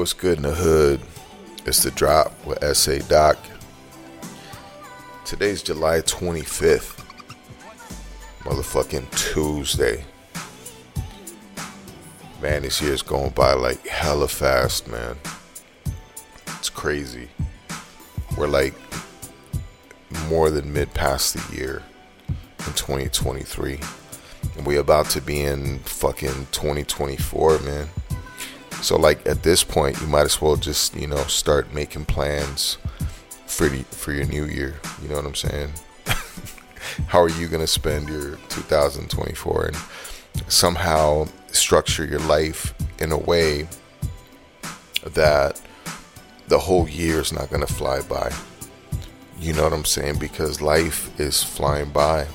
What's good in the hood? It's the drop with Ese Doc. Today's July 25th, motherfucking Tuesday. Man, this year's going by like hella fast, man. It's crazy. We're like more than mid past the year in 2023. And we about to be in fucking 2024, man. So like at this point, you might as well just you know start making plans for the, for your new year. You know what I'm saying? How are you gonna spend your 2024 and somehow structure your life in a way that the whole year is not gonna fly by. You know what I'm saying? Because life is flying by,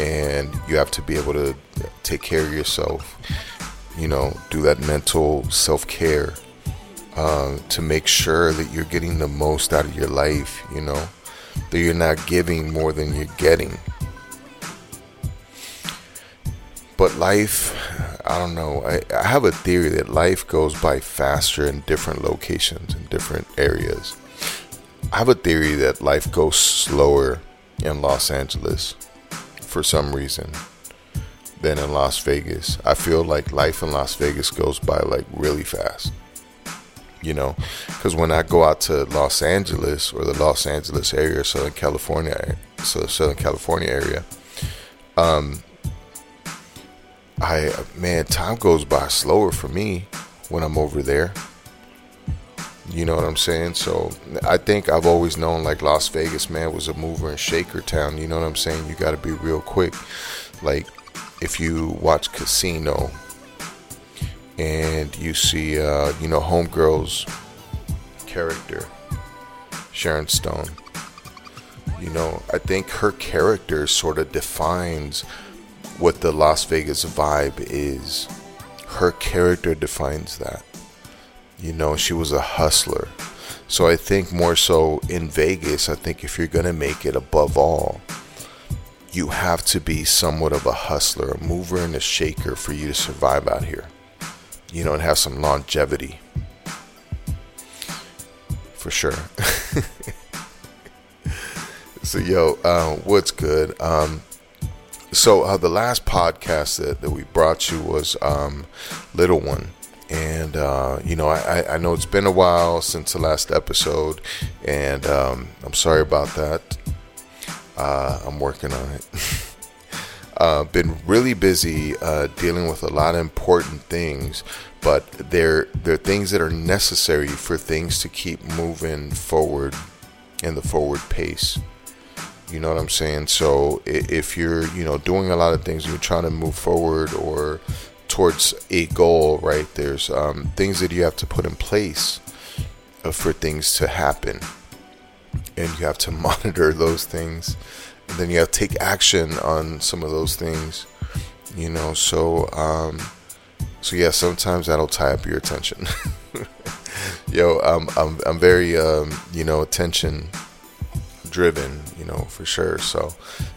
and you have to be able to take care of yourself you know, do that mental self care uh, to make sure that you're getting the most out of your life, you know, that you're not giving more than you're getting. But life, I don't know. I, I have a theory that life goes by faster in different locations, in different areas. I have a theory that life goes slower in Los Angeles for some reason than in Las Vegas. I feel like life in Las Vegas goes by like really fast. You know, because when I go out to Los Angeles or the Los Angeles area, Southern California, so Southern California area, um, I man, time goes by slower for me when I'm over there. You know what I'm saying? So I think I've always known like Las Vegas, man, was a mover and shaker town. You know what I'm saying? You got to be real quick. Like if you watch Casino and you see, uh, you know, Homegirl's character, Sharon Stone, you know, I think her character sort of defines what the Las Vegas vibe is. Her character defines that. You know, she was a hustler. So I think more so in Vegas, I think if you're going to make it above all, you have to be somewhat of a hustler, a mover and a shaker for you to survive out here. You know, and have some longevity. For sure. so, yo, uh, what's good? Um, so, uh, the last podcast that, that we brought you was um, Little One. And, uh, you know, I, I know it's been a while since the last episode, and um, I'm sorry about that. Uh, I'm working on it. uh, been really busy uh, dealing with a lot of important things, but they're they're things that are necessary for things to keep moving forward in the forward pace. You know what I'm saying? So if you're you know doing a lot of things, you're trying to move forward or towards a goal, right? There's um, things that you have to put in place uh, for things to happen and you have to monitor those things. And then you have to take action on some of those things you know so um so yeah sometimes that'll tie up your attention. Yo I'm, I'm i'm very um you know attention driven you know for sure. So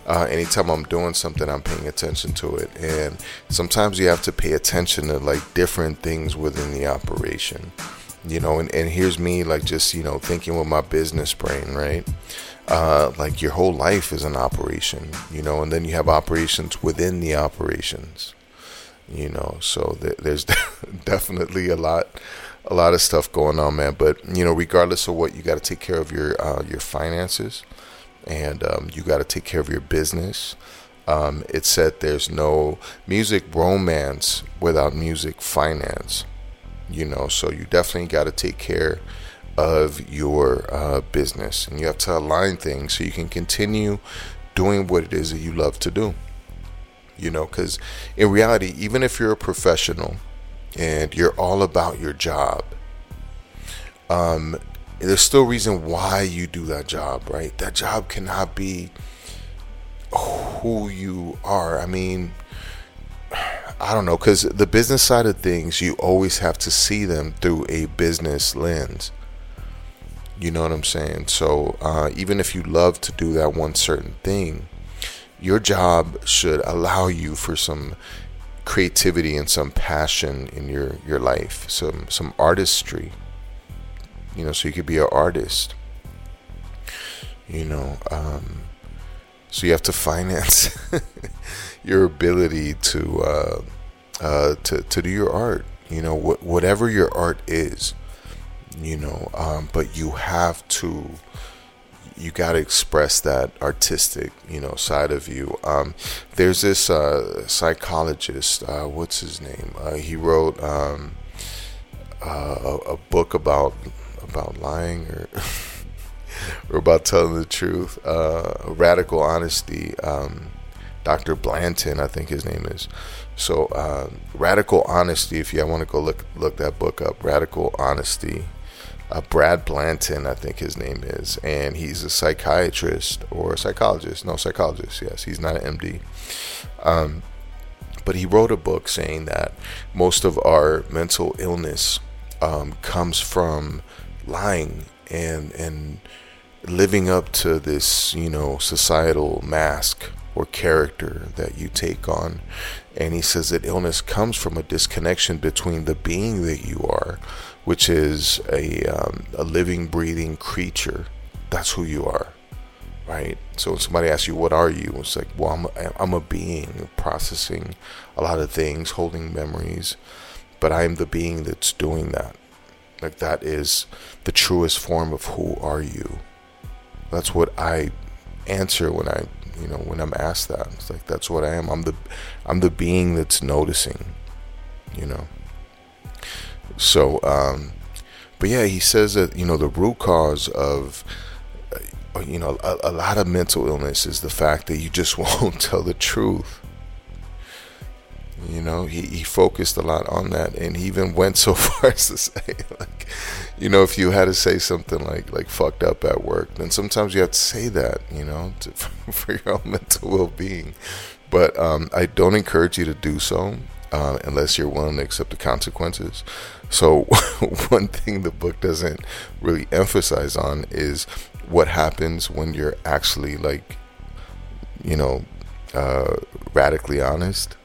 uh, anytime i'm doing something i'm paying attention to it. And sometimes you have to pay attention to like different things within the operation you know and, and here's me like just you know thinking with my business brain right? Uh, like your whole life is an operation you know and then you have operations within the operations you know so th- there's definitely a lot a lot of stuff going on man. But you know regardless of what you got to take care of your uh, your finances and um, you got to take care of your business. Um, it said there's no music romance without music finance you know so you definitely got to take care of your uh, business. And you have to align things so you can continue doing what it is that you love to do you know because in reality even if you're a professional and you're all about your job um, there's still reason why you do that job right? That job cannot be who you are. I mean I don't know, because the business side of things, you always have to see them through a business lens. You know what I'm saying? So uh, even if you love to do that one certain thing, your job should allow you for some creativity and some passion in your your life, some some artistry. You know, so you could be an artist. You know, um, so you have to finance your ability to uh, uh, to to do your art. You know, wh- whatever your art is. You know, um, but you have to you got to express that artistic, you know, side of you. Um, there's this uh, psychologist. Uh, what's his name? Uh, he wrote um, uh, a, a, book about about lying or or about telling the truth. Uh, radical honesty. Um, Dr. Blanton, I think his name is. So, uh, radical honesty. If you want to go look look that book up, radical honesty uh, Brad Blanton, I think his name is, and he's a psychiatrist or a psychologist. No, psychologist. Yes, he's not an MD. Um, but he wrote a book saying that most of our mental illness um, comes from lying and and living up to this, you know, societal mask or character that you take on. And he says that illness comes from a disconnection between the being that you are which is a, um, a living, breathing creature. That's who you are, right? So when somebody asks you, What are you? It's like, Well, I'm a, I'm a being processing a lot of things, holding memories, but I am the being that's doing that. Like, that is the truest form of who are you. That's what I answer when I, you know, when I'm asked that. It's like, That's what I am. I'm the, I'm the being that's noticing, you know. So, um, but yeah, he says that you know the root cause of uh, you know a, a, lot of mental illness is the fact that you just won't tell the truth. You know, he, he focused a lot on that, and he even went so far as to say, like, you know, if you had to say something like like fucked up at work, then sometimes you have to say that, you know, to, for your own mental well being. But um, I don't encourage you to do so uh, unless you're willing to accept the consequences. So, one thing the book doesn't really emphasize on is what happens when you're actually like, you know, uh, radically honest.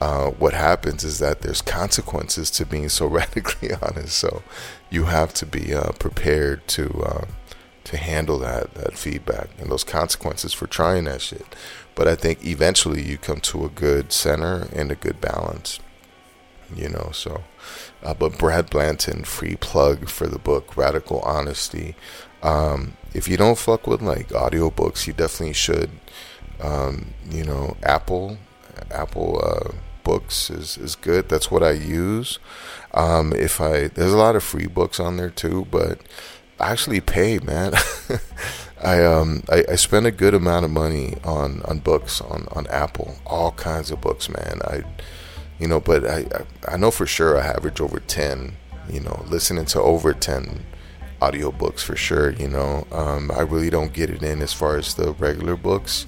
Uh, what happens is that there's consequences to being so radically honest. So, you have to be uh, prepared to uh, to handle that that feedback and those consequences for trying that shit. But I think eventually you come to a good center and a good balance. You know, so. Uh, but Brad Blanton, free plug for the book Radical Honesty. Um, if you don't fuck with like audiobooks, you definitely should. Um, you know, Apple, Apple uh, books is, is good. That's what I use. Um, if I there's a lot of free books on there too, but I actually pay, man. I um I, I spend a good amount of money on on books on on Apple, all kinds of books, man. I you know, but I, I, I know for sure I average over 10, you know, listening to over 10 audiobooks for sure, you know. Um, I really don't get it in as far as the regular books.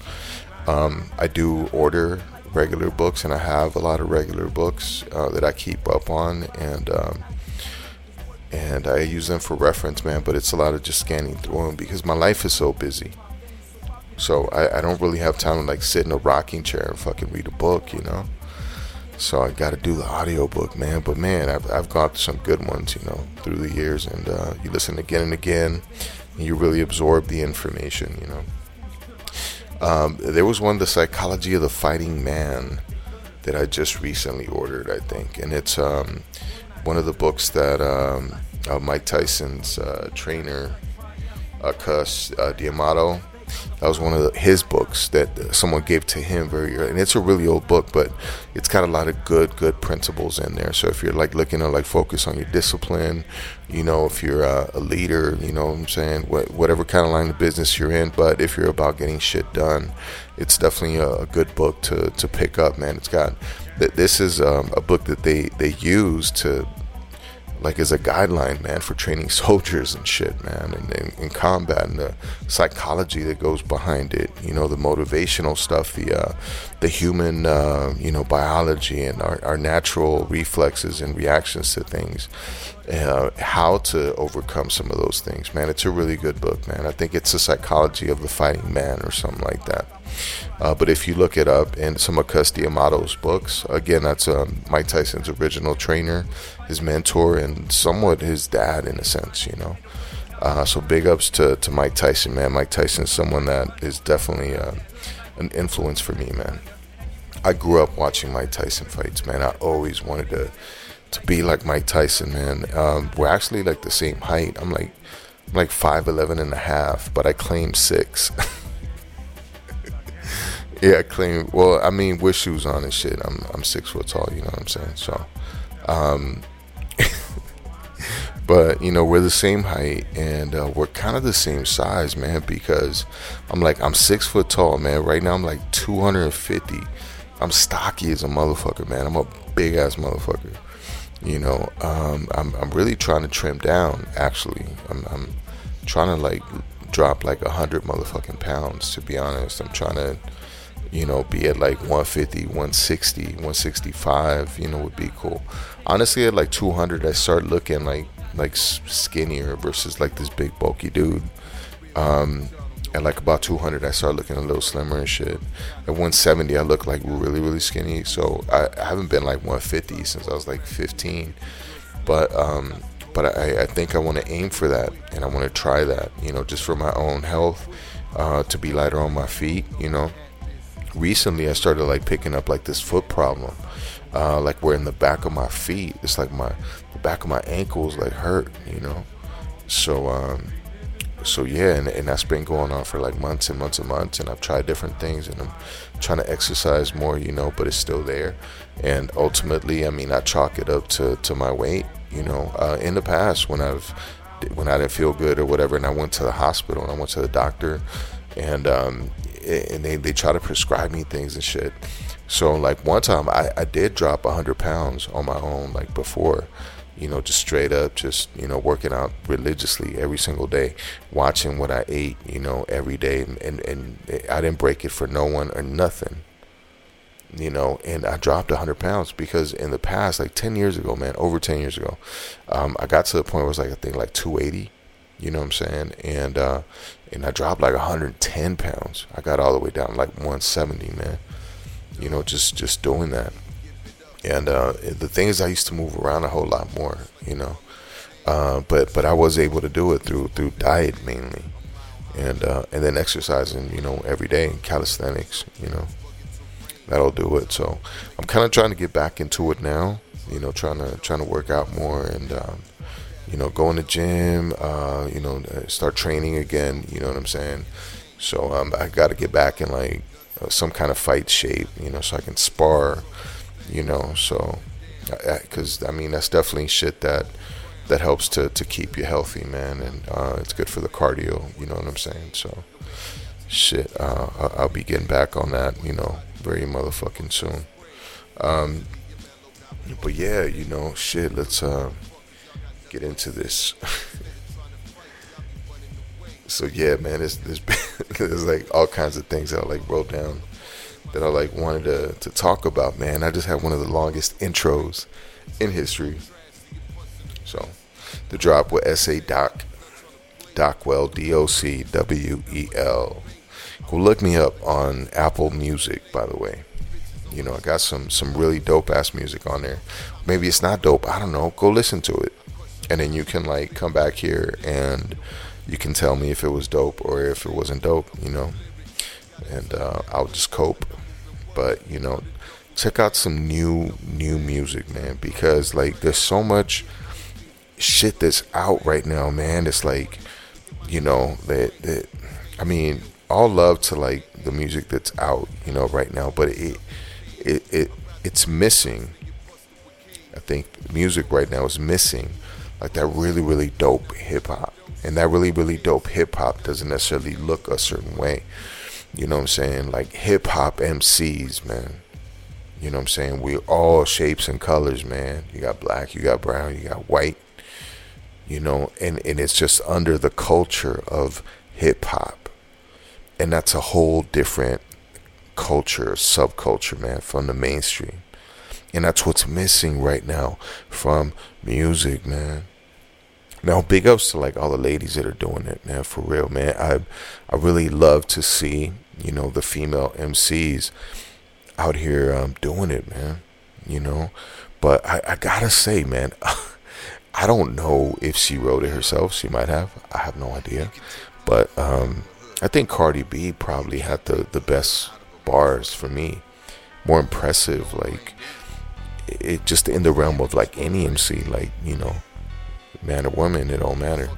Um, I do order regular books, and I have a lot of regular books uh, that I keep up on, and um, and I use them for reference, man. But it's a lot of just scanning through them because my life is so busy. So I, I don't really have time to like sit in a rocking chair and fucking read a book, you know. So I got to do the audiobook, man. But man, I've, I've got some good ones, you know, through the years. And uh, you listen again and again, and you really absorb the information, you know. Um, there was one, The Psychology of the Fighting Man, that I just recently ordered, I think. And it's um, one of the books that um, uh, Mike Tyson's uh, trainer, uh, Cus uh, that was one of his books that someone gave to him very early, and it's a really old book, but it's got a lot of good, good principles in there. So if you're like looking to like focus on your discipline, you know, if you're a, a leader, you know what I'm saying, what, whatever kind of line of business you're in, but if you're about getting shit done, it's definitely a, a good book to to pick up, man. It's got that. this is um, a book that they they use to like as a guideline, man, for training soldiers and shit, man, and in combat and the psychology that goes behind it. You know, the motivational stuff, the uh, the human, uh, you know, biology and our, our natural reflexes and reactions to things. Uh, how to overcome some of those things, man. It's a really good book, man. I think it's the psychology of the fighting man or something like that. Uh, but if you look it up in some of Cus D'Amato's books, again, that's um, Mike Tyson's original trainer, his mentor, and somewhat his dad in a sense, you know. Uh, so big ups to, to Mike Tyson, man. Mike Tyson is someone that is definitely uh, an influence for me, man. I grew up watching Mike Tyson fights, man. I always wanted to to be like Mike Tyson, man. Um, we're actually like the same height. I'm like I'm like 5'11 and a half, but I claim six. yeah, clean. Well, I mean, with shoes on and shit, I'm I'm six foot tall. You know what I'm saying? So, um, but you know, we're the same height and uh, we're kind of the same size, man. Because I'm like I'm six foot tall, man. Right now, I'm like 250. I'm stocky as a motherfucker, man. I'm a big ass motherfucker. You know, um, I'm I'm really trying to trim down. Actually, I'm I'm trying to like drop like a hundred motherfucking pounds. To be honest, I'm trying to, you know, be at like 150, 160, 165. You know, would be cool. Honestly, at like 200, I start looking like like skinnier versus like this big bulky dude. Um, at like about 200 i start looking a little slimmer and shit at 170 i look like really really skinny so i, I haven't been like 150 since i was like 15 but um but i, I think i want to aim for that and i want to try that you know just for my own health uh, to be lighter on my feet you know recently i started like picking up like this foot problem uh, like where in the back of my feet it's like my the back of my ankles like hurt you know so um so yeah, and, and that's been going on for like months and months and months, and I've tried different things, and I'm trying to exercise more, you know, but it's still there. And ultimately, I mean, I chalk it up to to my weight, you know. Uh, in the past, when I've when I didn't feel good or whatever, and I went to the hospital and I went to the doctor, and um, and they they try to prescribe me things and shit. So like one time, I I did drop hundred pounds on my own, like before you know, just straight up, just, you know, working out religiously every single day, watching what I ate, you know, every day. And, and, and I didn't break it for no one or nothing, you know, and I dropped 100 pounds because in the past, like 10 years ago, man, over 10 years ago, um, I got to the point where it was like, I think like 280, you know what I'm saying? And, uh, and I dropped like 110 pounds. I got all the way down like 170, man, you know, just, just doing that and uh, the thing is, I used to move around a whole lot more, you know. Uh, but but I was able to do it through through diet mainly, and uh, and then exercising, you know, every day, calisthenics, you know. That'll do it. So I'm kind of trying to get back into it now, you know, trying to trying to work out more and um, you know, go in the gym, uh, you know, start training again. You know what I'm saying? So um, I got to get back in like uh, some kind of fight shape, you know, so I can spar you know. So, because I, I, mean, that's definitely shit that that helps to to keep you healthy, man, and uh, it's good for the cardio. You know what I'm saying? So, shit, uh, I'll be getting back on that, you know, very motherfucking soon. Um, but yeah, you know, shit, let's uh, get into this. so yeah, man, there's there's, there's like all kinds of things that I like wrote down that I like wanted to, to talk about, man. I just had one of the longest intros in history. So the drop with Ese Doc, Docwell, D O C W E L. Go look me up on Apple Music, by the way. You know, I got some some really dope ass music on there. Maybe it's not dope. I don't know. Go listen to it, and then you can like come back here and you can tell me if it was dope or if it wasn't dope. You know, and uh, I'll just cope. But you know, check out some new new music, man, because like there's so much shit that's out right now, man. It's like you know that that I mean, all love to like the music that's out, you know, right now, but it it it it's missing. I think music right now is missing like that really really dope hip hop, and that really really dope hip hop doesn't necessarily look a certain way. You know what I'm saying? Like hip hop MCs, man. You know what I'm saying? We're all shapes and colors, man. You got black, you got brown, you got white. You know, and, and it's just under the culture of hip hop. And that's a whole different culture, subculture, man, from the mainstream. And that's what's missing right now from music, man. Now, big ups to like all the ladies that are doing it, man. For real, man. I I really love to see you know, the female MCs out here um, doing it, man. You know, but I, I gotta say, man, I don't know if she wrote it herself. She might have. I have no idea. But um, I think Cardi B probably had the, the best bars for me. More impressive, like it just in the realm of like any MC, like, you know, man or woman, it don't matter.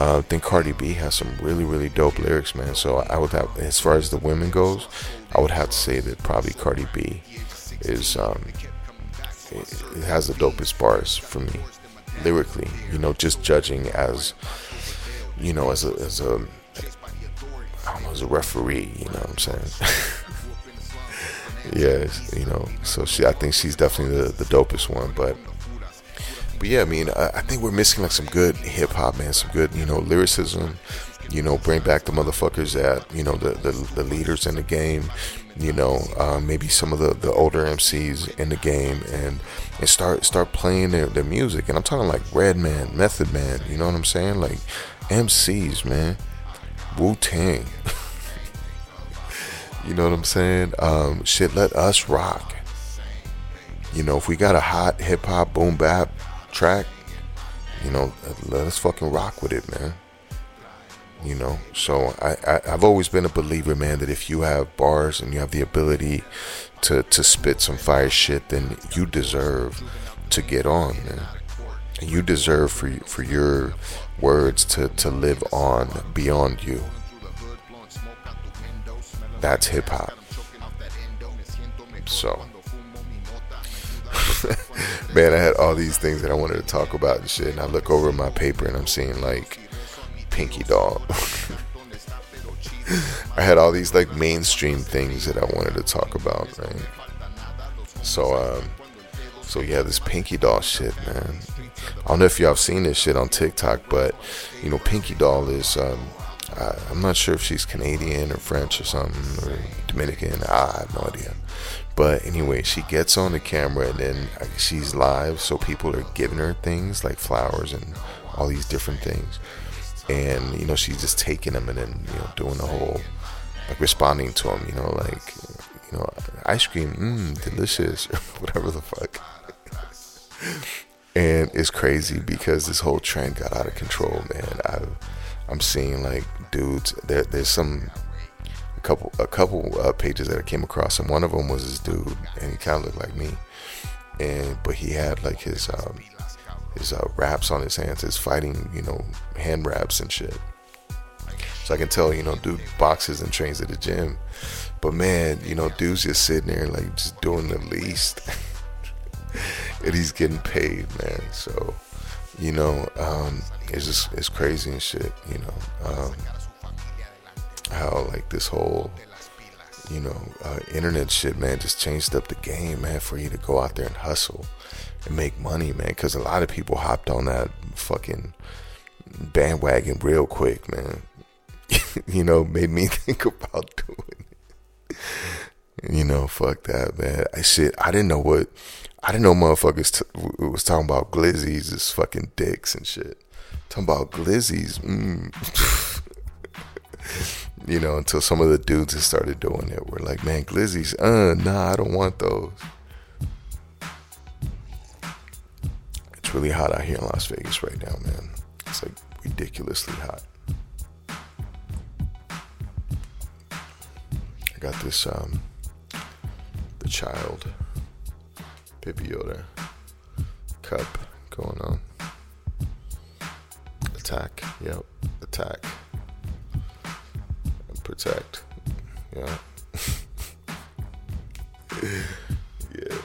Uh, I think Cardi B has some really, really dope lyrics, man. So I would have, as far as the women goes, I would have to say that probably Cardi B is, um, it, it has the dopest bars for me, lyrically. You know, just judging as, you know, as a, as a, I don't know, as a referee. You know what I'm saying? yeah, you know. So she, I think she's definitely the, the dopest one, but but yeah, I mean, I, I think we're missing like some good hip hop, man. Some good, you know, lyricism. You know, bring back the motherfuckers that you know the the, the leaders in the game. You know, uh, maybe some of the, the older MCs in the game, and and start start playing their, their music. And I'm talking like Redman, Method Man. You know what I'm saying? Like MCs, man. Wu Tang. you know what I'm saying? Um, shit, let us rock. You know, if we got a hot hip hop boom bap track, you know, let us fucking rock with it, man. You know, so I, I I've always been a believer, man, that if you have bars and you have the ability to to spit some fire shit, then you deserve to get on, man. You deserve for for your words to to live on beyond you. That's hip hop. So. man, I had all these things that I wanted to talk about and shit. And I look over my paper and I'm seeing like Pinky Doll. I had all these like mainstream things that I wanted to talk about, right? So, um, so yeah, this Pinky Doll shit, man. I don't know if y'all have seen this shit on TikTok, but you know, Pinky Doll is, um, I, I'm not sure if she's Canadian or French or something or Dominican. I have no idea. But anyway, she gets on the camera and then she's live, so people are giving her things like flowers and all these different things. And you know, she's just taking them and then you know doing the whole like responding to them. You know, like you know, ice cream, mmm, delicious, whatever the fuck. and it's crazy because this whole trend got out of control, man. I, I'm seeing like dudes. There, there's some couple a couple uh, pages that I came across, and one of them was this dude, and he kind of looked like me, and but he had like his um, his uh, wraps on his hands, his fighting, you know, hand wraps and shit. So I can tell, you know, dude boxes and trains at the gym, but man, you know, dude's just sitting there like just doing the least, and he's getting paid, man. So, you know, um, it's just it's crazy and shit, you know. Um, how like this whole you know uh, internet shit man just changed up the game man for you to go out there and hustle and make money man because a lot of people hopped on that fucking bandwagon real quick man. You know made me think about doing it. You know fuck that man. I shit i didn't know what i didn't know motherfuckers t- was talking about glizzies as fucking dicks and shit. Talking about glizzies mm. you know, until some of the dudes that started doing it were like, man, glizzies, uh, nah, I don't want those. It's really hot out here in Las Vegas right now, man. It's like ridiculously hot. I got this, um, the child Yoda cup going on. Attack, yep, attack protect. Yeah. yeah.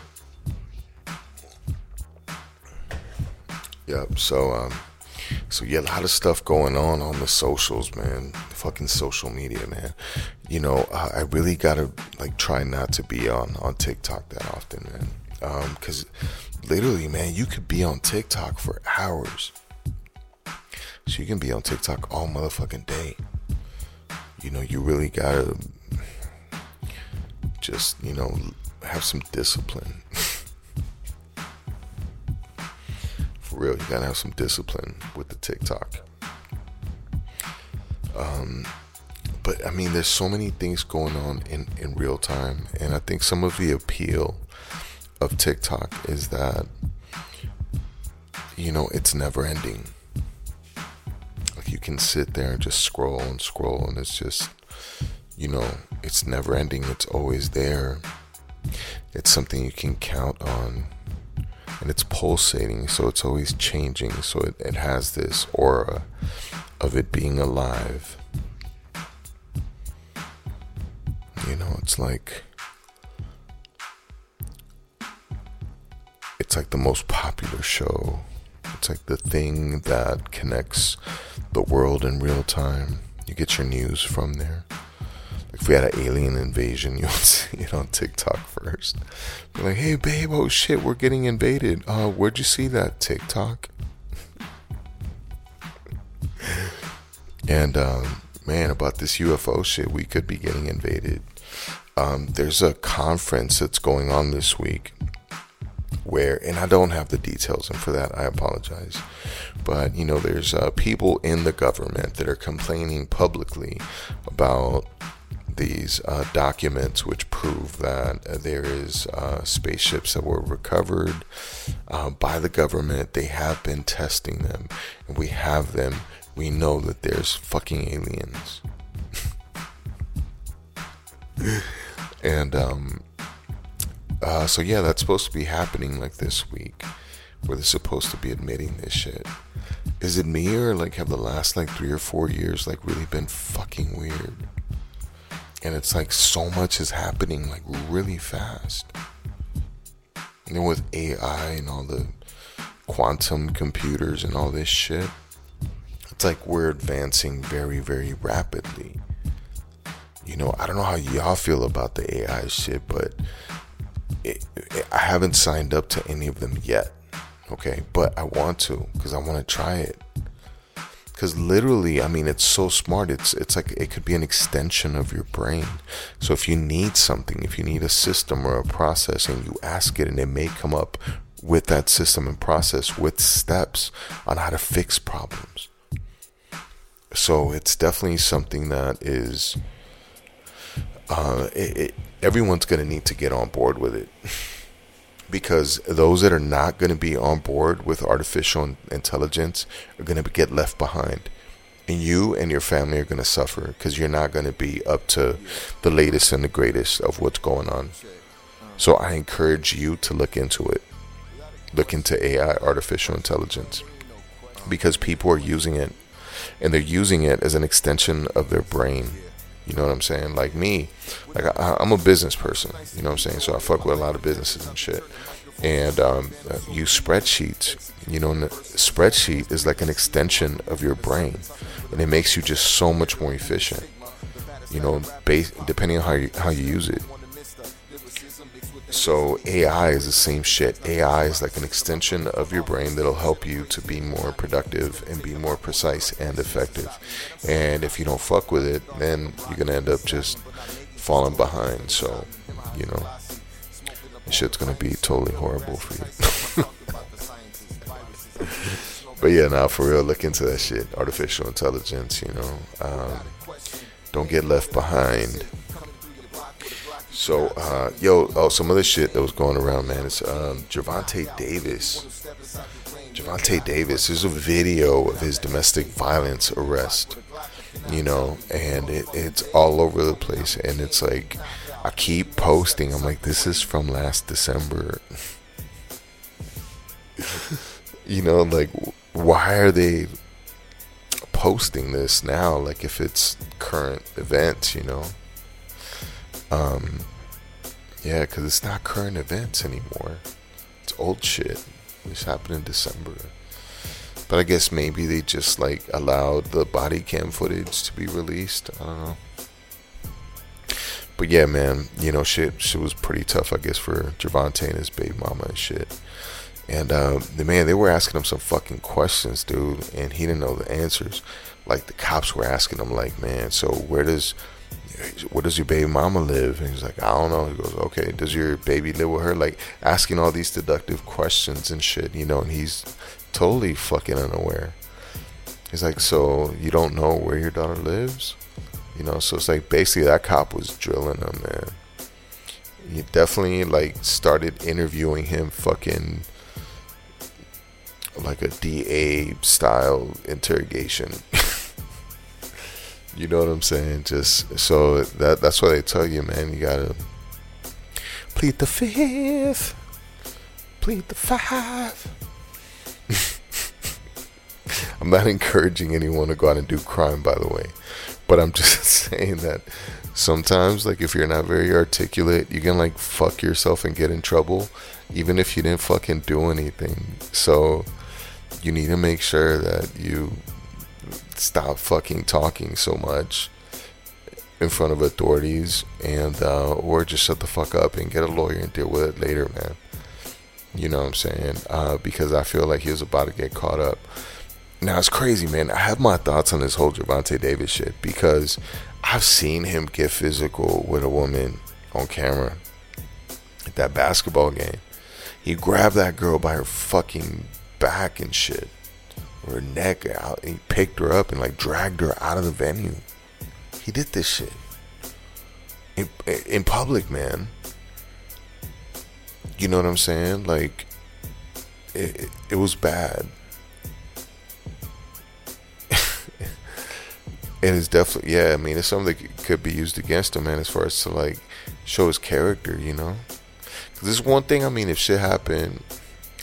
Yep. So um so yeah, a lot of stuff going on on the socials, man. Fucking social media, man. You know, I, I really gotta like try not to be on on TikTok that often, man. Um, cause literally, man, you could be on TikTok for hours. So you can be on TikTok all motherfucking day you know, you really gotta just, you know, have some discipline. For real, you gotta have some discipline with the TikTok. Um, but I mean, there's so many things going on in, in real time. And I think some of the appeal of TikTok is that, you know, it's never ending. You can sit there and just scroll and scroll, and it's just, you know, it's never ending. It's always there. It's something you can count on. And it's pulsating, so it's always changing. So it, it has this aura of it being alive. You know, it's like it's like the most popular show. It's like the thing that connects the world in real time. You get your news from there. If we had an alien invasion, you'll see it on TikTok first. Be like, hey babe, oh shit, we're getting invaded. Uh, where'd you see that TikTok? and um, man, about this UFO shit, we could be getting invaded. Um, there's a conference that's going on this week where, and I don't have the details, and for that I apologize. But you know, there's uh, people in the government that are complaining publicly about these uh, documents which prove that uh, there is uh, spaceships that were recovered uh, by the government. They have been testing them, and we have them. We know that there's fucking aliens. and um, uh, so yeah, that's supposed to be happening like this week, where they're supposed to be admitting this shit. Is it me or like have the last like three or four years like really been fucking weird? And it's like so much is happening like really fast. You know, with AI and all the quantum computers and all this shit, it's like we're advancing very, very rapidly. You know, I don't know how y'all feel about the AI shit, but it, it, I haven't signed up to any of them yet. Okay, but I want to because I want to try it. Because literally, I mean, it's so smart. It's it's like it could be an extension of your brain. So if you need something, if you need a system or a process, and you ask it, and it may come up with that system and process with steps on how to fix problems. So it's definitely something that is. Uh, it, it everyone's going to need to get on board with it. Because those that are not going to be on board with artificial intelligence are going to get left behind. And you and your family are going to suffer because you're not going to be up to the latest and the greatest of what's going on. So i encourage you to look into it. Look into ai artificial intelligence. Because people are using it and they're using it as an extension of their brain you know what I'm saying? Like me, like I, am a business person. You know what I'm saying? So I fuck with a lot of businesses and shit. And um, use spreadsheets. You know, spreadsheet is like an extension of your brain, and it makes you just so much more efficient. You know, based depending on how you how you use it. So AI is the same shit. AI is like an extension of your brain that'll help you to be more productive and be more precise and effective. And if you don't fuck with it, then you're gonna end up just falling behind. So, you know, shit's gonna be totally horrible for you. but yeah, now for real, look into that shit. Artificial intelligence, you know. Um, don't get left behind. So, uh, yo, oh, some other shit that was going around, man. It's um, Gervonta Davis. Gervonta Davis. There's a video of his domestic violence arrest, you know, and it, it's all over the place. And it's like, I keep posting. I'm like, this is from last December. you know, like, why are they posting this now? Like, if it's current events, you know? Um, yeah, because it's not current events anymore. It's old shit. This happened in December. But I guess maybe they just like allowed the body cam footage to be released. I don't know. But yeah, man, you know, shit, shit was pretty tough, I guess, for Gervonta and his baby mama and shit. And uh, the man, they were asking him some fucking questions, dude, and he didn't know the answers. Like the cops were asking him, like, man, so where does where does your baby mama live? And he's like, I don't know. He goes, okay, does your baby live with her? Like asking all these deductive questions and shit, you know, and he's totally fucking unaware. He's like, so you don't know where your daughter lives? You know, so it's like basically that cop was drilling him, man. He definitely like started interviewing him fucking like a DA style interrogation. you know what I'm saying? Just so that that's why they tell you, man, you gotta plead the fifth, plead the five. I'm not encouraging anyone to go out and do crime, by the way, but I'm just saying that sometimes, like, if you're not very articulate, you can like fuck yourself and get in trouble, even if you didn't fucking do anything. So you need to make sure that you stop fucking talking so much in front of authorities and uh, or just shut the fuck up and get a lawyer and deal with it later man. You know what i'm saying? Uh, because i feel like he was about to get caught up. Now it's crazy man. I have my thoughts on this whole Gervonta Davis shit because i've seen him get physical with a woman on camera at that basketball game. He grabbed that girl by her fucking back and shit, her neck out. And he picked her up and like dragged her out of the venue. He did this shit in, in public, man. You know what I'm saying? Like, it, it, was bad. and it's definitely yeah i mean it's something that could be used against him man as far as to like show his character you know because this one thing i mean if shit happened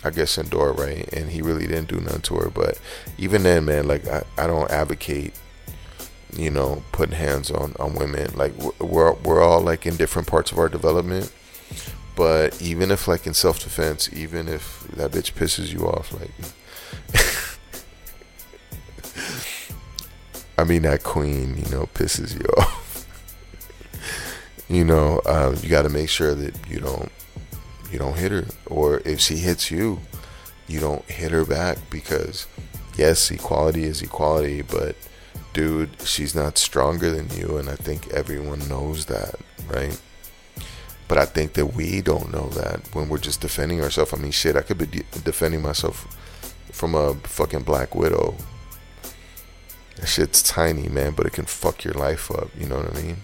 I guess Endora, right? And he really didn't do nothing to her. But even then, man, like I, I don't advocate, you know, putting hands on on women. Like we're we're all like in different parts of our development. But even if like in self defense, even if that bitch pisses you off, like. I mean that queen, you know, pisses you off. you know, uh, you got to make sure that you don't you don't hit her. Or if she hits you, you don't hit her back because, yes, equality is equality, but dude, she's not stronger than you. And I think everyone knows that, right? But I think that we don't know that when we're just defending ourselves. I mean, shit, I could be de- defending myself from a fucking black widow. That shit's tiny, man, but it can fuck your life up. You know what I mean?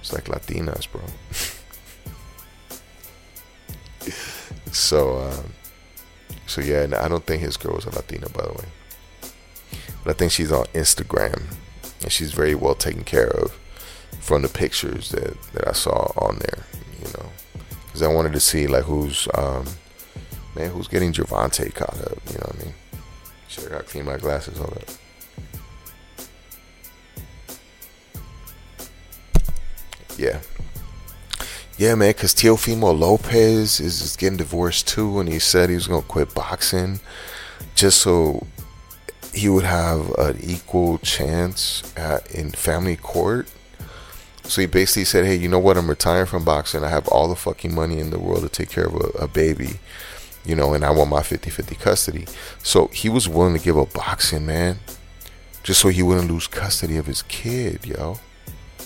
It's like Latinas, bro. so, um, so yeah, I don't think his girl was a Latina, by the way. But I think she's on Instagram, and she's very well taken care of from the pictures that, that I saw on there. You know, because I wanted to see like who's um, man who's getting Gervonta caught up. You know what I mean? Should I clean my glasses. Hold up. Yeah, yeah, man, because Teofimo Lopez is, getting divorced too, and he said he was going to quit boxing just so he would have an equal chance at, in family court. So he basically said, hey, you know what? I'm retiring from boxing. I have all the fucking money in the world to take care of a, a baby, you know, and I want my 50 50 custody. So he was willing to give up boxing, man, just so he wouldn't lose custody of his kid, yo.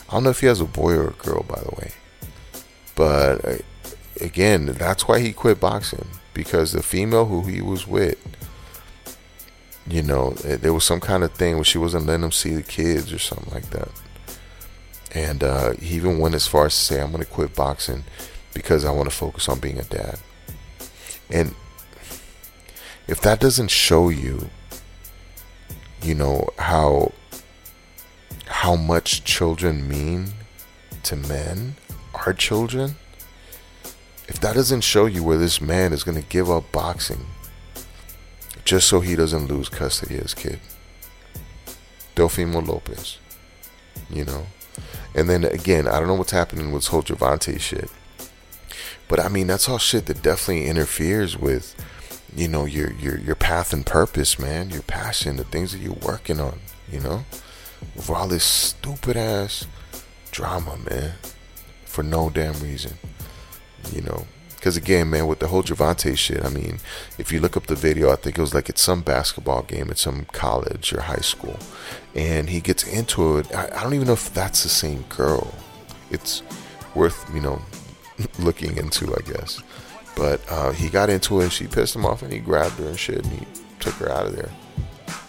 I don't know if he has a boy or a girl, by the way. But uh, again, that's why he quit boxing because the female who he was with, you know, eh, there was some kind of thing where she wasn't letting him see the kids or something like that. And uh, he even went as far as to say, I'm going to quit boxing because I want to focus on being a dad. And if that doesn't show you, you know, how how much children mean to men, our children, if that doesn't show you where this man is going to give up boxing just so he doesn't lose custody of his kid, Teofimo Lopez, you know, and then again, I don't know what's happening with this whole Gervonta shit, but I mean that's all shit that definitely interferes with, you know, your your your path and purpose, man, your passion, the things that you're working on, you know, with all this stupid ass drama, man for no damn reason. You know, because again, man, with the whole Gervonta shit, I mean, if you look up the video, I think it was like at some basketball game at some college or high school, and he gets into it. I, don't even know if that's the same girl. It's worth you know looking into, I guess. But uh, he got into it. And she pissed him off, and he grabbed her and shit, and he took her out of there.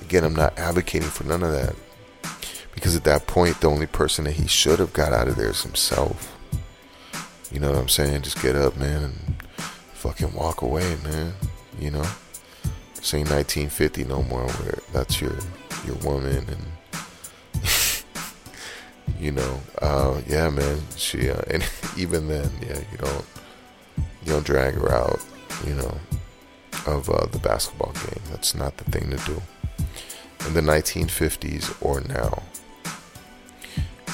Again, I'm not advocating for none of that Because at that point, the only person that he should have got out of there is himself. You know what I'm saying? Just get up, man, and fucking walk away, man. You know? Say 1950 no more where that's your your woman and you know, uh, yeah, man. She uh, and even then, yeah, you don't you don't drag her out, you know, of uh, the basketball game. That's not the thing to do in the 1950s or now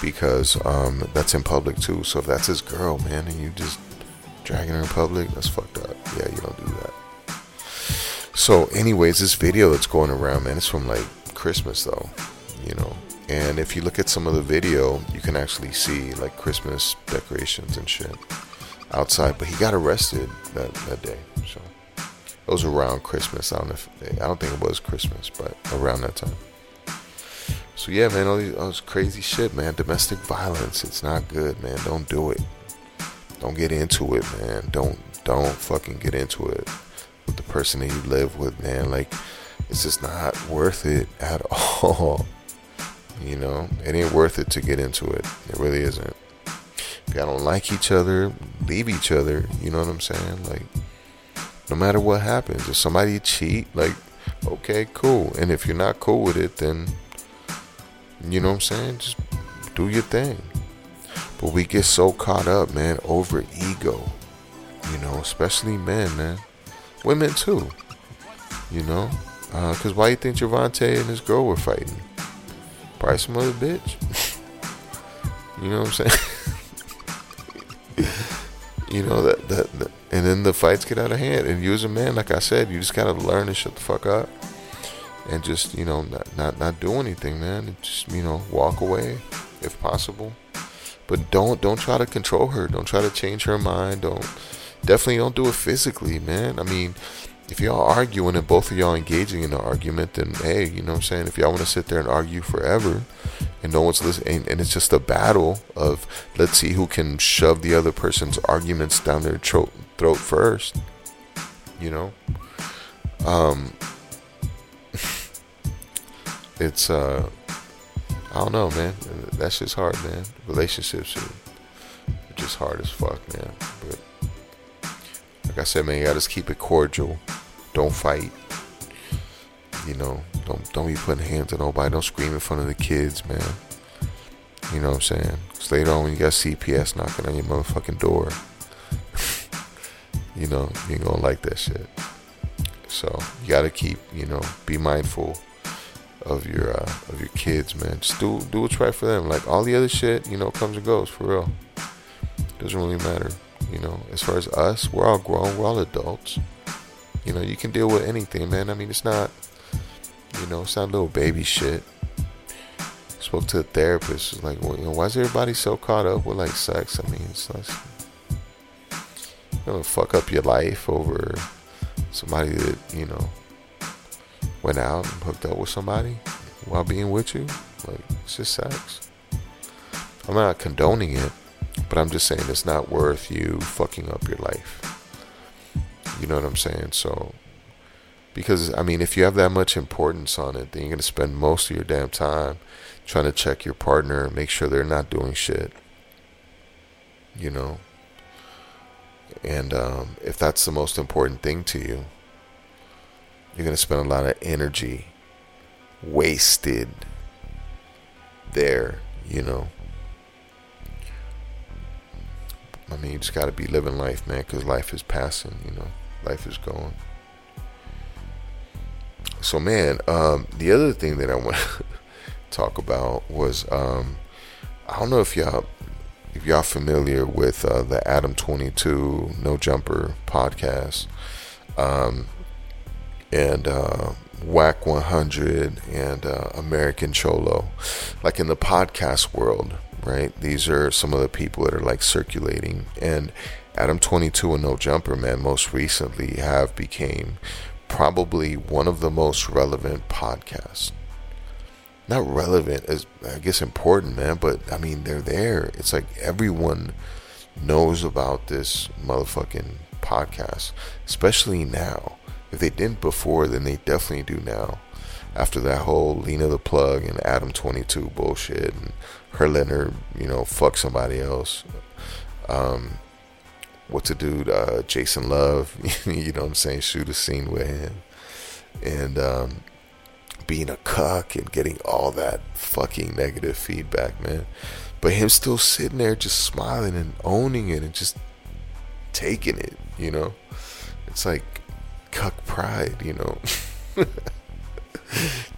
because um, that's in public too. So if that's his girl, man, and you just dragging her in public, that's fucked up. Yeah, you don't do that. So, anyways, this video that's going around, man, it's from like Christmas though, you know. And if you look at some of the video, you can actually see like Christmas decorations and shit outside. But he got arrested that, that day. So it was around Christmas. I don't know if I don't think it was Christmas, but around that time. So yeah, man, all, these, all this crazy shit, man. Domestic violence, it's not good, man. Don't do it. Don't get into it, man. Don't don't fucking get into it with the person that you live with, man. Like it's just not worth it at all. You know, it ain't worth it to get into it. It really isn't. If y'all don't like each other, leave each other. You know what I'm saying? Like, no matter what happens, if somebody cheat, like, okay, cool. And if you're not cool with it, then you know what I'm saying? Just do your thing. But we get so caught up, man, over ego. You know, especially men, man. Women too. You know? Because uh, why you think Gervonta and his girl were fighting? Probably some other bitch. you know what I'm saying? you know, that, that, that, and then the fights get out of hand. And you as a man, like I said, you just gotta learn to shut the fuck up and just you know not not, not do anything man. Just you know walk away if possible. But don't don't try to control her. Don't try to change her mind. Don't definitely don't do it physically man. I mean if y'all arguing and both of y'all engaging in an argument then hey you know what i'm saying? If y'all want to sit there and argue forever and no one's listening and, and it's just a battle of let's see who can shove the other person's arguments down their throat, throat first you know? Um it's uh I don't know, man. That's just hard, man. Relationships are just hard as fuck, man. But like I said, man, you gotta just keep it cordial. Don't fight. You know, don't don't be putting hands on nobody. Don't scream in front of the kids, man. You know what I'm saying? Cause later on when you got CPS knocking on your motherfucking door, you know, you ain't gonna like that shit. So you gotta keep, you know, be mindful of your uh, of your kids, man. Just do do what's right for them. Like all the other shit, you know, comes and goes for real. Doesn't really matter, you know. As far as us, we're all grown, we're all adults. You know, you can deal with anything, man. I mean, it's not, you know, it's not little baby shit. spoke to a therapist. It's like, well, you know, why is everybody so caught up with like sex? I mean, it's like, you know, fuck up your life over somebody that you know went out and hooked up with somebody while being with you, like it's just sex. I'm not condoning it, but I'm just saying it's not worth you fucking up your life. You know what I'm saying? So, because I mean, if you have that much importance on it, then you're gonna spend most of your damn time trying to check your partner, and make sure they're not doing shit. You know, and um, if that's the most important thing to you, you're going to spend a lot of energy wasted there, you know. I mean, you just got to be living life, man, because life is passing, you know. Life is going. So, man, um, the other thing that I want to talk about was um, I don't know if y'all if y'all familiar with uh, the Adam 22 No Jumper podcast. Um, and uh, Wack 100 and uh, American Cholo. Like in the podcast world, right? These are some of the people that are like circulating. And Adam 22 and No Jumper, man, most recently have became probably one of the most relevant podcasts. Not relevant as I guess important, man, but I mean they're there. It's like everyone knows about this motherfucking podcast, especially now if they didn't before, then they definitely do now. after that whole Lena the Plug and Adam 22 bullshit and her letting her, you know, fuck somebody else. Um, what's a dude, uh, Jason Luv, you know what I'm saying, shoot a scene with him. And um, being a cuck and getting all that fucking negative feedback, man. But him still sitting there just smiling and owning it and just taking it, you know? It's like cuck pride, you know?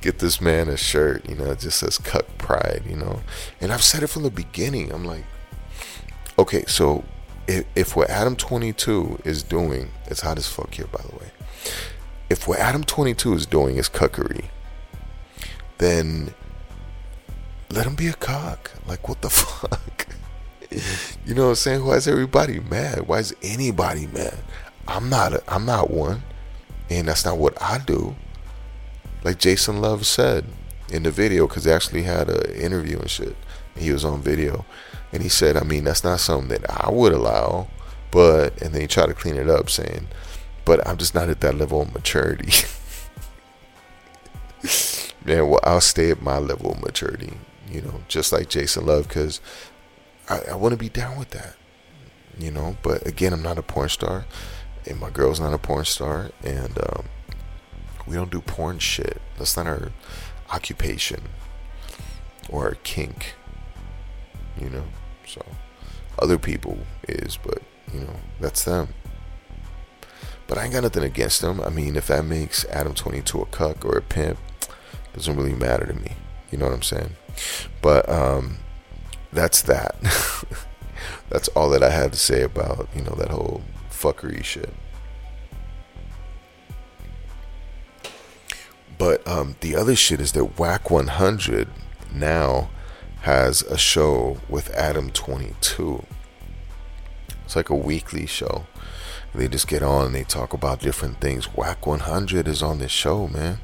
Get this man a shirt, you know, it just says cuck pride, you know? And I've said it from the beginning. I'm like, okay, so if, if what Adam 22 is doing, it's hot as fuck here, by the way. If what Adam 22 is doing is cuckery, then let him be a cock. Like, what the fuck? you know what I'm saying? Why is everybody mad? Why is anybody mad? I'm not. A, I'm not one, and that's not what I do. Like Jason Luv said in the video, because they actually had an interview and shit. He was on video, and he said, "I mean, that's not something that I would allow." But and then he tried to clean it up, saying, "But I'm just not at that level of maturity." Man, well, I'll stay at my level of maturity, you know, just like Jason Luv, because I, I want to be down with that, you know. But again, I'm not a porn star, and my girl's not a porn star, and um, we don't do porn shit. That's not our occupation or our kink, you know. So other people is, but you know, that's them. But I ain't got nothing against them. I mean, if that makes Adam 22 a cuck or a pimp, doesn't really matter to me. You know what I'm saying? But um, that's that. that's all that I had to say about you know that whole fuckery shit. But um, the other shit is that Wack 100 now has a show with Adam 22. It's like a weekly show. They just get on and they talk about different things. Wack 100 is on this show, man.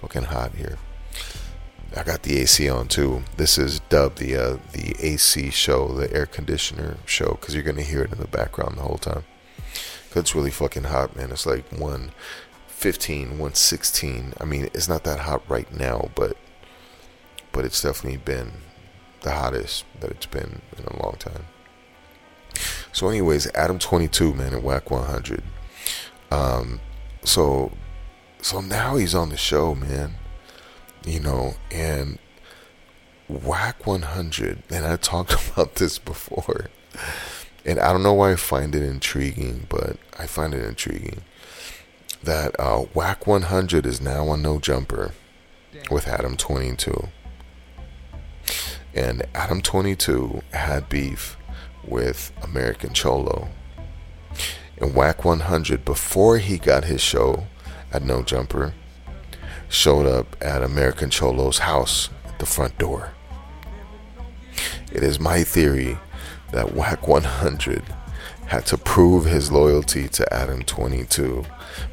Fucking hot here. I got the AC on too. This is dubbed the uh, the AC show, the air conditioner show, because you're gonna hear it in the background the whole time. Cause it's really fucking hot, man. It's like 115, 116. I mean, it's not that hot right now, but but it's definitely been the hottest that it's been in a long time. So, anyways, Adam 22, man, at Wack 100. Um, so so now he's on the show, man. You know, and Wack 100, and I talked about this before. And I don't know why I find it intriguing, but I find it intriguing that uh, Wack 100 is now on No Jumper with Adam 22. And Adam 22 had beef with American Cholo. And Wack 100, before he got his show, at No Jumper showed up at American Cholo's house at the front door. It is my theory that Wack 100 had to prove his loyalty to Adam 22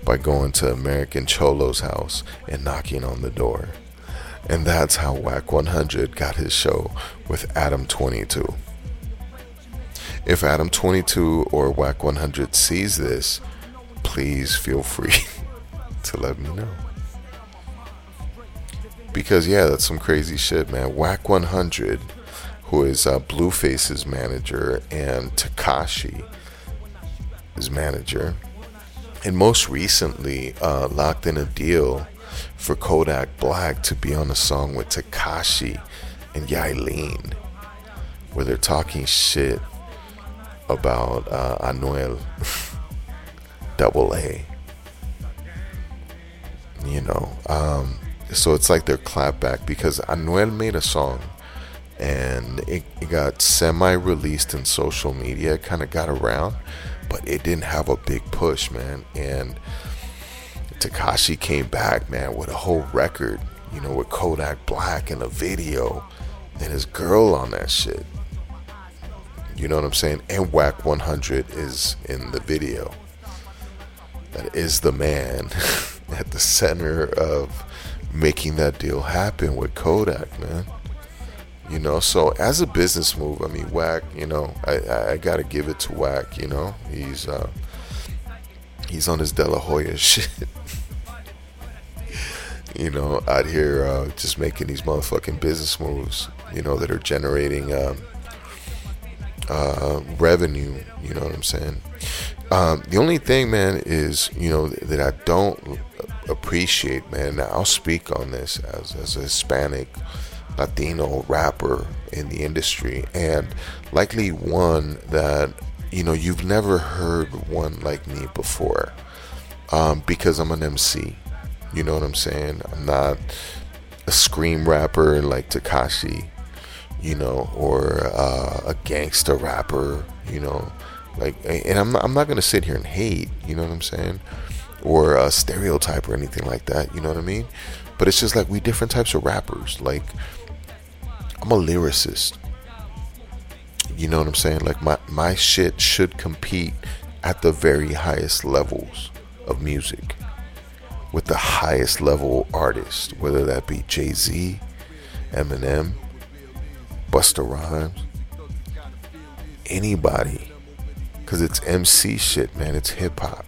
by going to American Cholo's house and knocking on the door. And that's how Wack 100 got his show with Adam 22. If Adam 22 or Wack 100 sees this, please feel free to let me know. Because yeah, that's some crazy shit, man. Wack 100, who is uh, Blueface's manager, and Tekashi, his manager, and most recently uh, locked in a deal for Kodak Black to be on a song with Tekashi and Yailin, where they're talking shit about uh, Anuel Double A you know. Um, so it's like their clapback because Anuel made a song and it, it got semi released in social media, it kind of got around, but it didn't have a big push, man. And Tekashi came back, man, with a whole record, you know, with Kodak Black and a video and his girl on that shit. You know what I'm saying? And Wack 100 is in the video. That is the man. at the center of making that deal happen with Kodak, man. You know, so as a business move, I mean, Wack, you know, I, I, got to give it to Wack, you know. He's uh, he's on his De La Hoya shit. you know, out here uh, just making these motherfucking business moves, you know, that are generating um, uh, revenue. You know what I'm saying? Um, the only thing, man, is you know that I don't appreciate, man. I'll speak on this as as a Hispanic, Latino rapper in the industry, and likely one that you know you've never heard one like me before, um, because I'm an MC. You know what I'm saying? I'm not a scream rapper like Tekashi, you know, or uh, a gangster rapper, you know, like, and I'm not, I'm not gonna sit here and hate, you know what I'm saying, or a stereotype or anything like that, you know what I mean? But it's just like we different types of rappers. Like, I'm a lyricist. You know what I'm saying? Like my my shit should compete at the very highest levels of music with the highest level artists, whether that be Jay Z, Eminem, Busta Rhymes, anybody. Because it's MC shit, man. It's hip hop.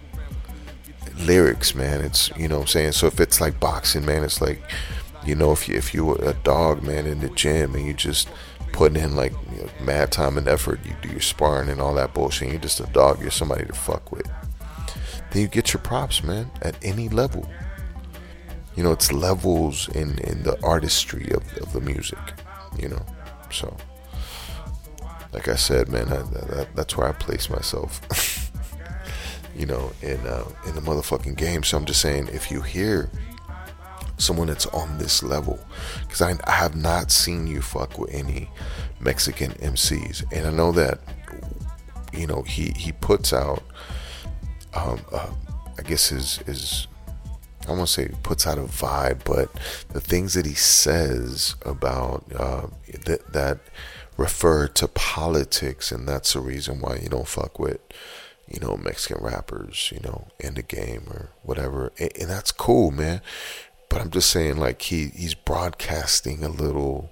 Lyrics, man. It's, you know I'm saying? So if it's like boxing, man, it's like, you know, if you if you a dog, man, in the gym and you just putting in like you know, mad time and effort, you do your sparring and all that bullshit, you're just a dog, you're somebody to fuck with then you get your props, man, at any level. You know, it's levels in, in the artistry of, of the music, you know. So, like I said, man, I, that, that's where I place myself, you know, in, uh, in the motherfucking game. So I'm just saying, if you hear someone that's on this level, because I, I have not seen you fuck with any Mexican MCs. And I know that, you know, he, he puts out um, uh, I guess his his I won't say puts out a vibe, but the things that he says about uh, that refer to politics, and that's the reason why you don't fuck with you know Mexican rappers, you know, in the game or whatever, and, and that's cool, man. But I'm just saying, like he he's broadcasting a little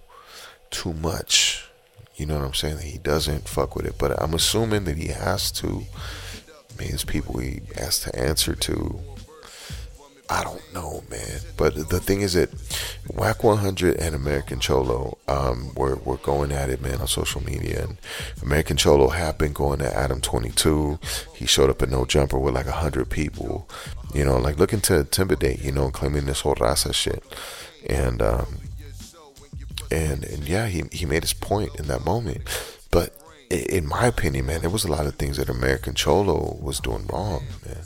too much. You know what I'm saying? He doesn't fuck with it, but I'm assuming that he has to means people he has to answer to. I don't know, man. But the thing is that Wack 100 and American Cholo um, were, were going at it, man, on social media. And American Cholo had been going at Adam 22. He showed up at No Jumper with like 100 people, you know, like looking to intimidate, you know, claiming this whole raza shit. And, um, and, and yeah, he, he made his point in that moment. But in my opinion, man, there was a lot of things that American Cholo was doing wrong, man.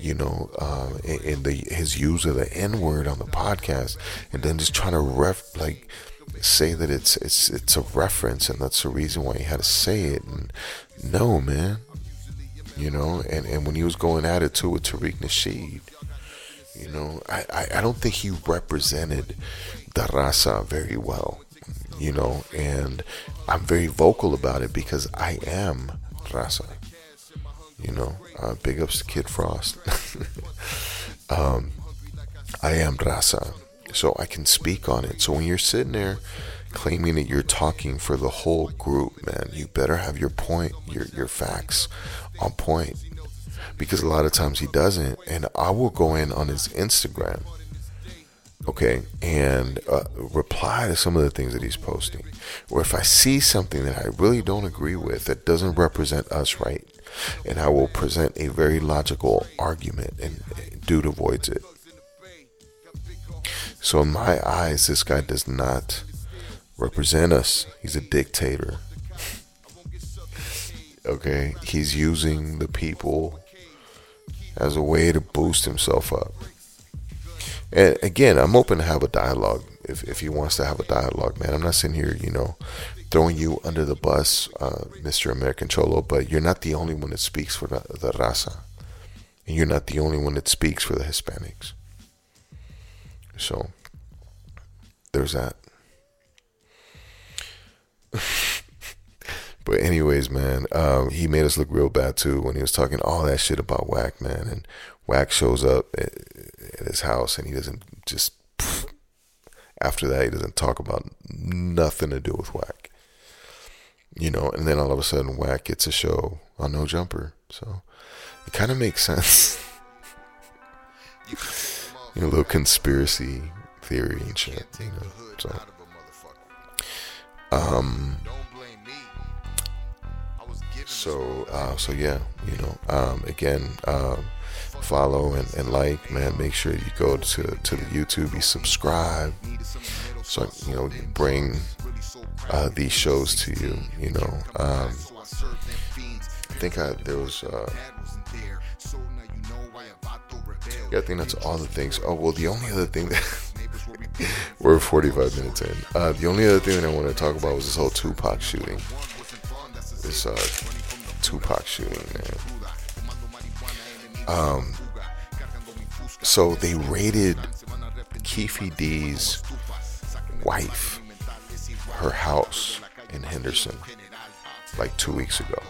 You know, um, in, in the his use of the N word on the podcast, and then just trying to ref like say that it's it's it's a reference, and that's the reason why he had to say it. And no, man, you know, and and when he was going at it too with Tariq Nasheed, you know, I, I, I don't think he represented the raza very well you know, and I'm very vocal about it because I am raza. You know, uh, big ups to Kid Frost. um, I am raza, so I can speak on it. So when you're sitting there claiming that you're talking for the whole group, man, you better have your point, your your facts on point, because a lot of times he doesn't. And I will go in on his Instagram okay, and uh, reply to some of the things that he's posting. Or if I see something that I really don't agree with that doesn't represent us right, and I will present a very logical argument, and dude avoids it. So, in my eyes, this guy does not represent us. He's a dictator. okay, he's using the people as a way to boost himself up. And again, I'm open to have a dialogue if, if he wants to have a dialogue, man. I'm not sitting here, you know, throwing you under the bus, uh, Mr. American Cholo, but you're not the only one that speaks for the, the raza. And you're not the only one that speaks for the Hispanics. So, there's that. but anyways, man, um, he made us look real bad too when he was talking all that shit about Wack, man. And Wack shows up at, at his house and he doesn't just after that he doesn't talk about nothing to do with Wack. You know, and then all of a sudden Wack gets a show on No Jumper. So it kind of makes sense. you know, a little conspiracy theory and shit. You know, so um. So uh, so yeah, you know. Um, again, um, follow and, and like, man. Make sure you go to to the YouTube, you subscribe, so you know you bring uh, these shows to you. You know, um, I think I there was. Uh, yeah, I think that's all the things. Oh well, the only other thing that we're 45 minutes in. Uh, the only other thing that I want to talk about was this whole Tupac shooting. This uh, Tupac shooting, man. Um, so they raided Keefe D's wife, her house in Henderson, like two weeks ago.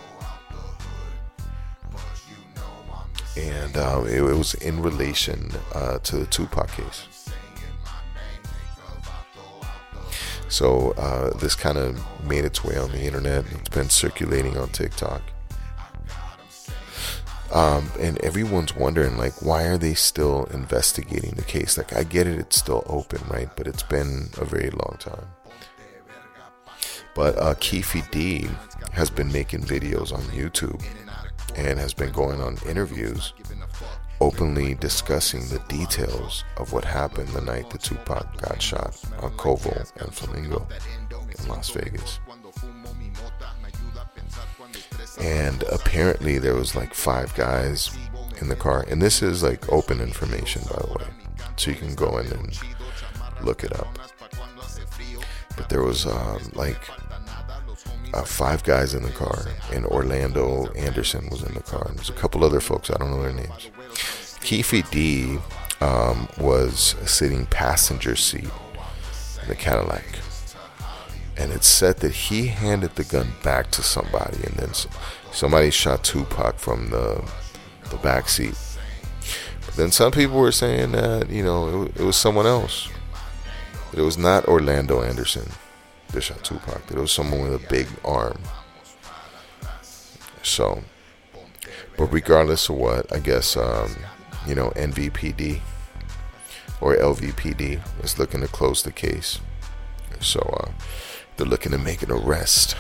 And uh, it, it, was in relation uh, to the Tupac case. So uh, this kind of made its way on the internet. It's been circulating on TikTok. Um, and everyone's wondering, like, why are they still investigating the case? Like, I get it, it's still open, right? But it's been a very long time. But uh, Keffe D has been making videos on YouTube and has been going on interviews openly discussing the details of what happened the night that Tupac got shot on Koval and Flamingo in Las Vegas. And apparently there was like five guys in the car. And this is like open information, by the way. So you can go in and look it up. But there was um, like uh, five guys in the car, and Orlando Anderson was in the car. There's a couple other folks, I don't know their names. Keffe D um, was sitting passenger seat in the Cadillac and it's said that he handed the gun back to somebody, and then somebody shot Tupac from the the back seat. But then some people were saying that you know it, it was someone else. That it was not Orlando Anderson shot Tupac. It was someone with a big arm. So, but regardless of what, I guess um, you know NVPD or LVPD is looking to close the case. So. Uh, they're looking to make an arrest.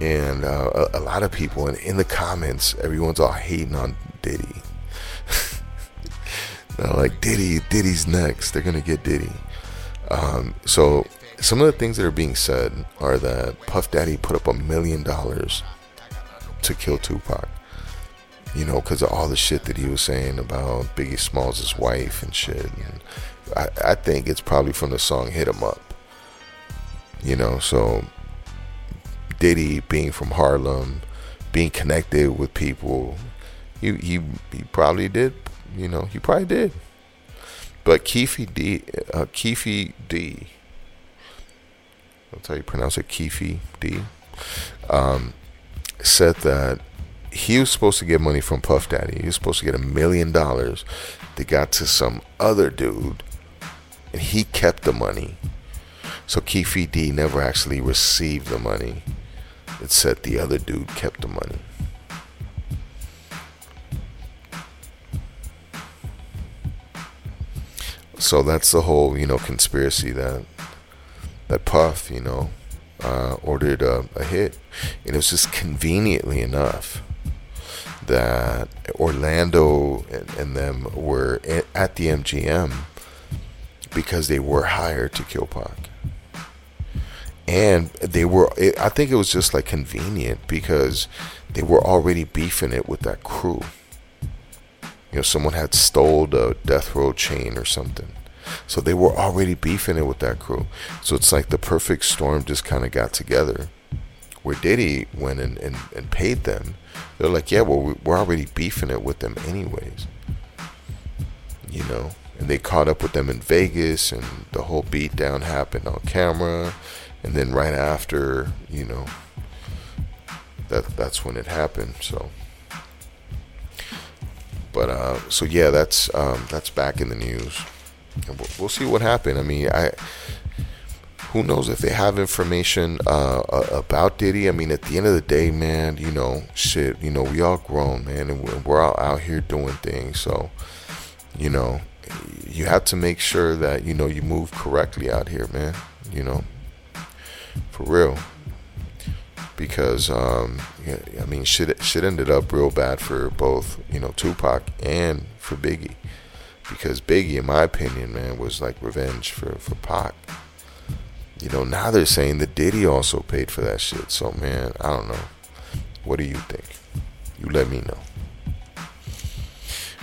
And uh, a, a, lot of people, and in the comments, everyone's all hating on Diddy. They're like, Diddy, Diddy's next. They're going to get Diddy. Um, so some of the things that are being said are that Puff Daddy put up a million dollars to kill Tupac. You know, because of all the shit that he was saying about Biggie Smalls' wife and shit. And I, I think it's probably from the song Hit 'em Up you know so diddy being from harlem being connected with people he he, he probably did you know he probably did but Keffe D uh, Keffe D that's how you pronounce it Keffe D um, said that he was supposed to get money from Puff Daddy. He was supposed to get a million dollars. They got to some other dude, and he kept the money so Keffe D never actually received the money. It said the other dude kept the money. So that's the whole, you know, conspiracy that that Puff, you know, uh, ordered a, a hit, and it was just conveniently enough that Orlando and, and them were at the MGM because they were hired to kill Pac. And they were it, i think it was just like convenient because they were already beefing it with that crew. You know someone had stole the death row chain or something so they were already beefing it with that crew. So it's like the perfect storm just kind of got together where diddy went and, and, and paid them. They're like yeah well we're already beefing it with them anyways. You know? And they caught up with them in vegas and the whole beatdown happened on camera. And then right after, you know, that that's when it happened. So, but uh, so yeah, that's um, that's back in the news. And we'll, we'll see what happened. I mean, I who knows if they have information uh, about Diddy. I mean, at the end of the day, man, you know, shit, you know, we all grown, man, and we're, we're all out here doing things. So, you know, you have to make sure that you know you move correctly out here, man. You know, for real. Because um, I mean, shit, shit ended up real bad for both, you know, Tupac and for Biggie. Because Biggie, in my opinion, man, was like revenge for for Pac. You know, now they're saying that Diddy also paid for that shit. So, man, I don't know. What do you think? You let me know.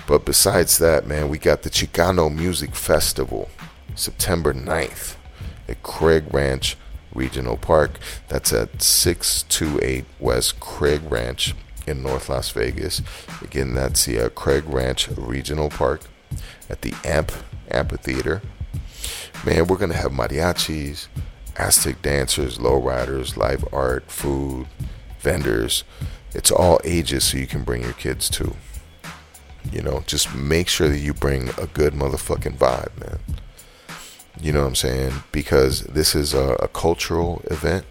But besides that, man, we got the Chicano Music Festival, September 9th at Craig Ranch Regional Park. That's at 628 West Craig Ranch in North Las Vegas. Again, that's the uh, Craig Ranch Regional Park at the Amp Amphitheater. Man, we're going to have mariachis, Aztec dancers, lowriders, live art, food, vendors. It's all ages, so you can bring your kids too. You know, just make sure that you bring a good motherfucking vibe, man. You know what I'm saying? Because this is a, a cultural event,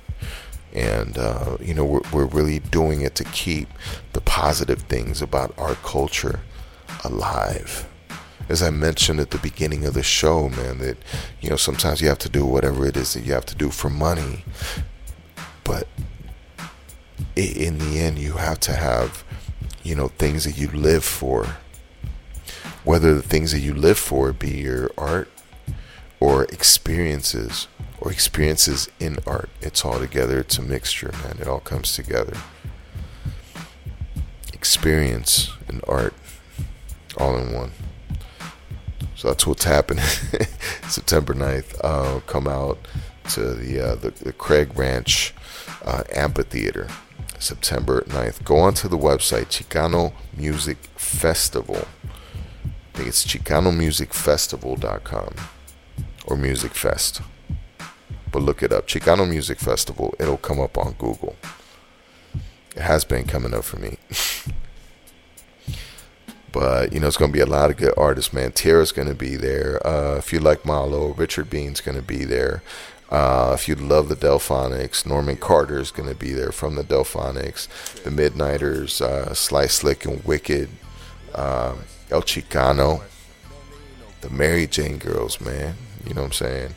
and uh, you know we're we're really doing it to keep the positive things about our culture alive. As I mentioned at the beginning of the show, man, that you know sometimes you have to do whatever it is that you have to do for money, but in the end, you have to have you know things that you live for whether the things that you live for be your art or experiences or experiences in art. It's all together, it's a mixture, man. It all comes together. Experience and art all in one. So that's what's happening September 9th. Uh, come out to the, uh, the, the Craig Ranch uh, Amphitheater September 9th. Go onto the website Chicano Music Festival I think it's ChicanoMusicFestival.com or Music Fest. But look it up. Chicano Music Festival. It'll come up on Google. It has been coming up for me. but, you know, it's going to be a lot of good artists, man. Tierra's going to be there. Uh, if you like Malo, Richard Bean's going to be there. Uh, if you love the Delfonics, Norman Carter is going to be there from the Delfonics, The Midnighters, uh, Sly Slick and Wicked. Um, El Chicano, the Mary Jane Girls, man. You know what I'm saying?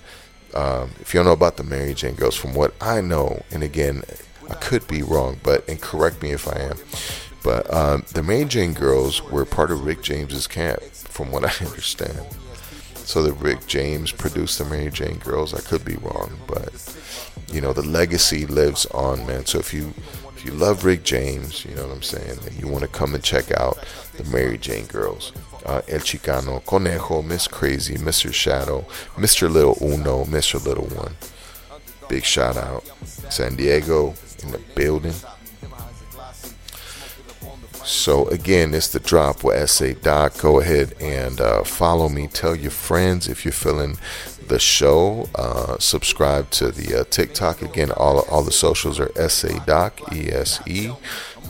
Um, if you don't know about the Mary Jane Girls, from what I know, and again, I could be wrong, but and correct me if I am. But um, the Mary Jane Girls were part of Rick James's camp, from what I understand. So that Rick James produced the Mary Jane Girls. I could be wrong, but you know the legacy lives on, man. So if you if you love Rick James, you know what I'm saying, and you want to come and check out the Mary Jane Girls, uh, El Chicano, Conejo, Miss Crazy, Mr. Shadow, Mr. Little Uno, Mr. Little One. Big shout out. San Diego in the building. So again, it's the drop with Ese Doc. Go ahead and uh, follow me. Tell your friends if you're feeling the show. Uh, subscribe to the uh, TikTok. Again, all all the socials are Ese Doc E S E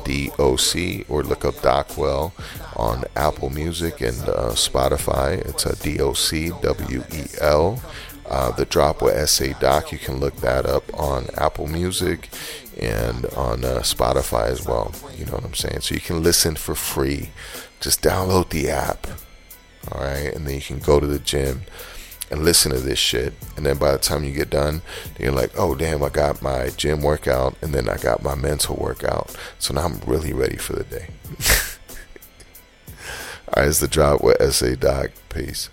D O C, or look up Docwel on Apple Music and uh, Spotify. It's a D O C W E L. Uh, the drop with Ese Doc, you can look that up on Apple Music and on uh, Spotify as well. You know what I'm saying? So you can listen for free. Just download the app, all right, and then you can go to the gym and listen to this shit. And then by the time you get done, you're like, oh damn, I got my gym workout and then I got my mental workout. So now I'm really ready for the day. All right, it's the drop with Ese Doc. Peace.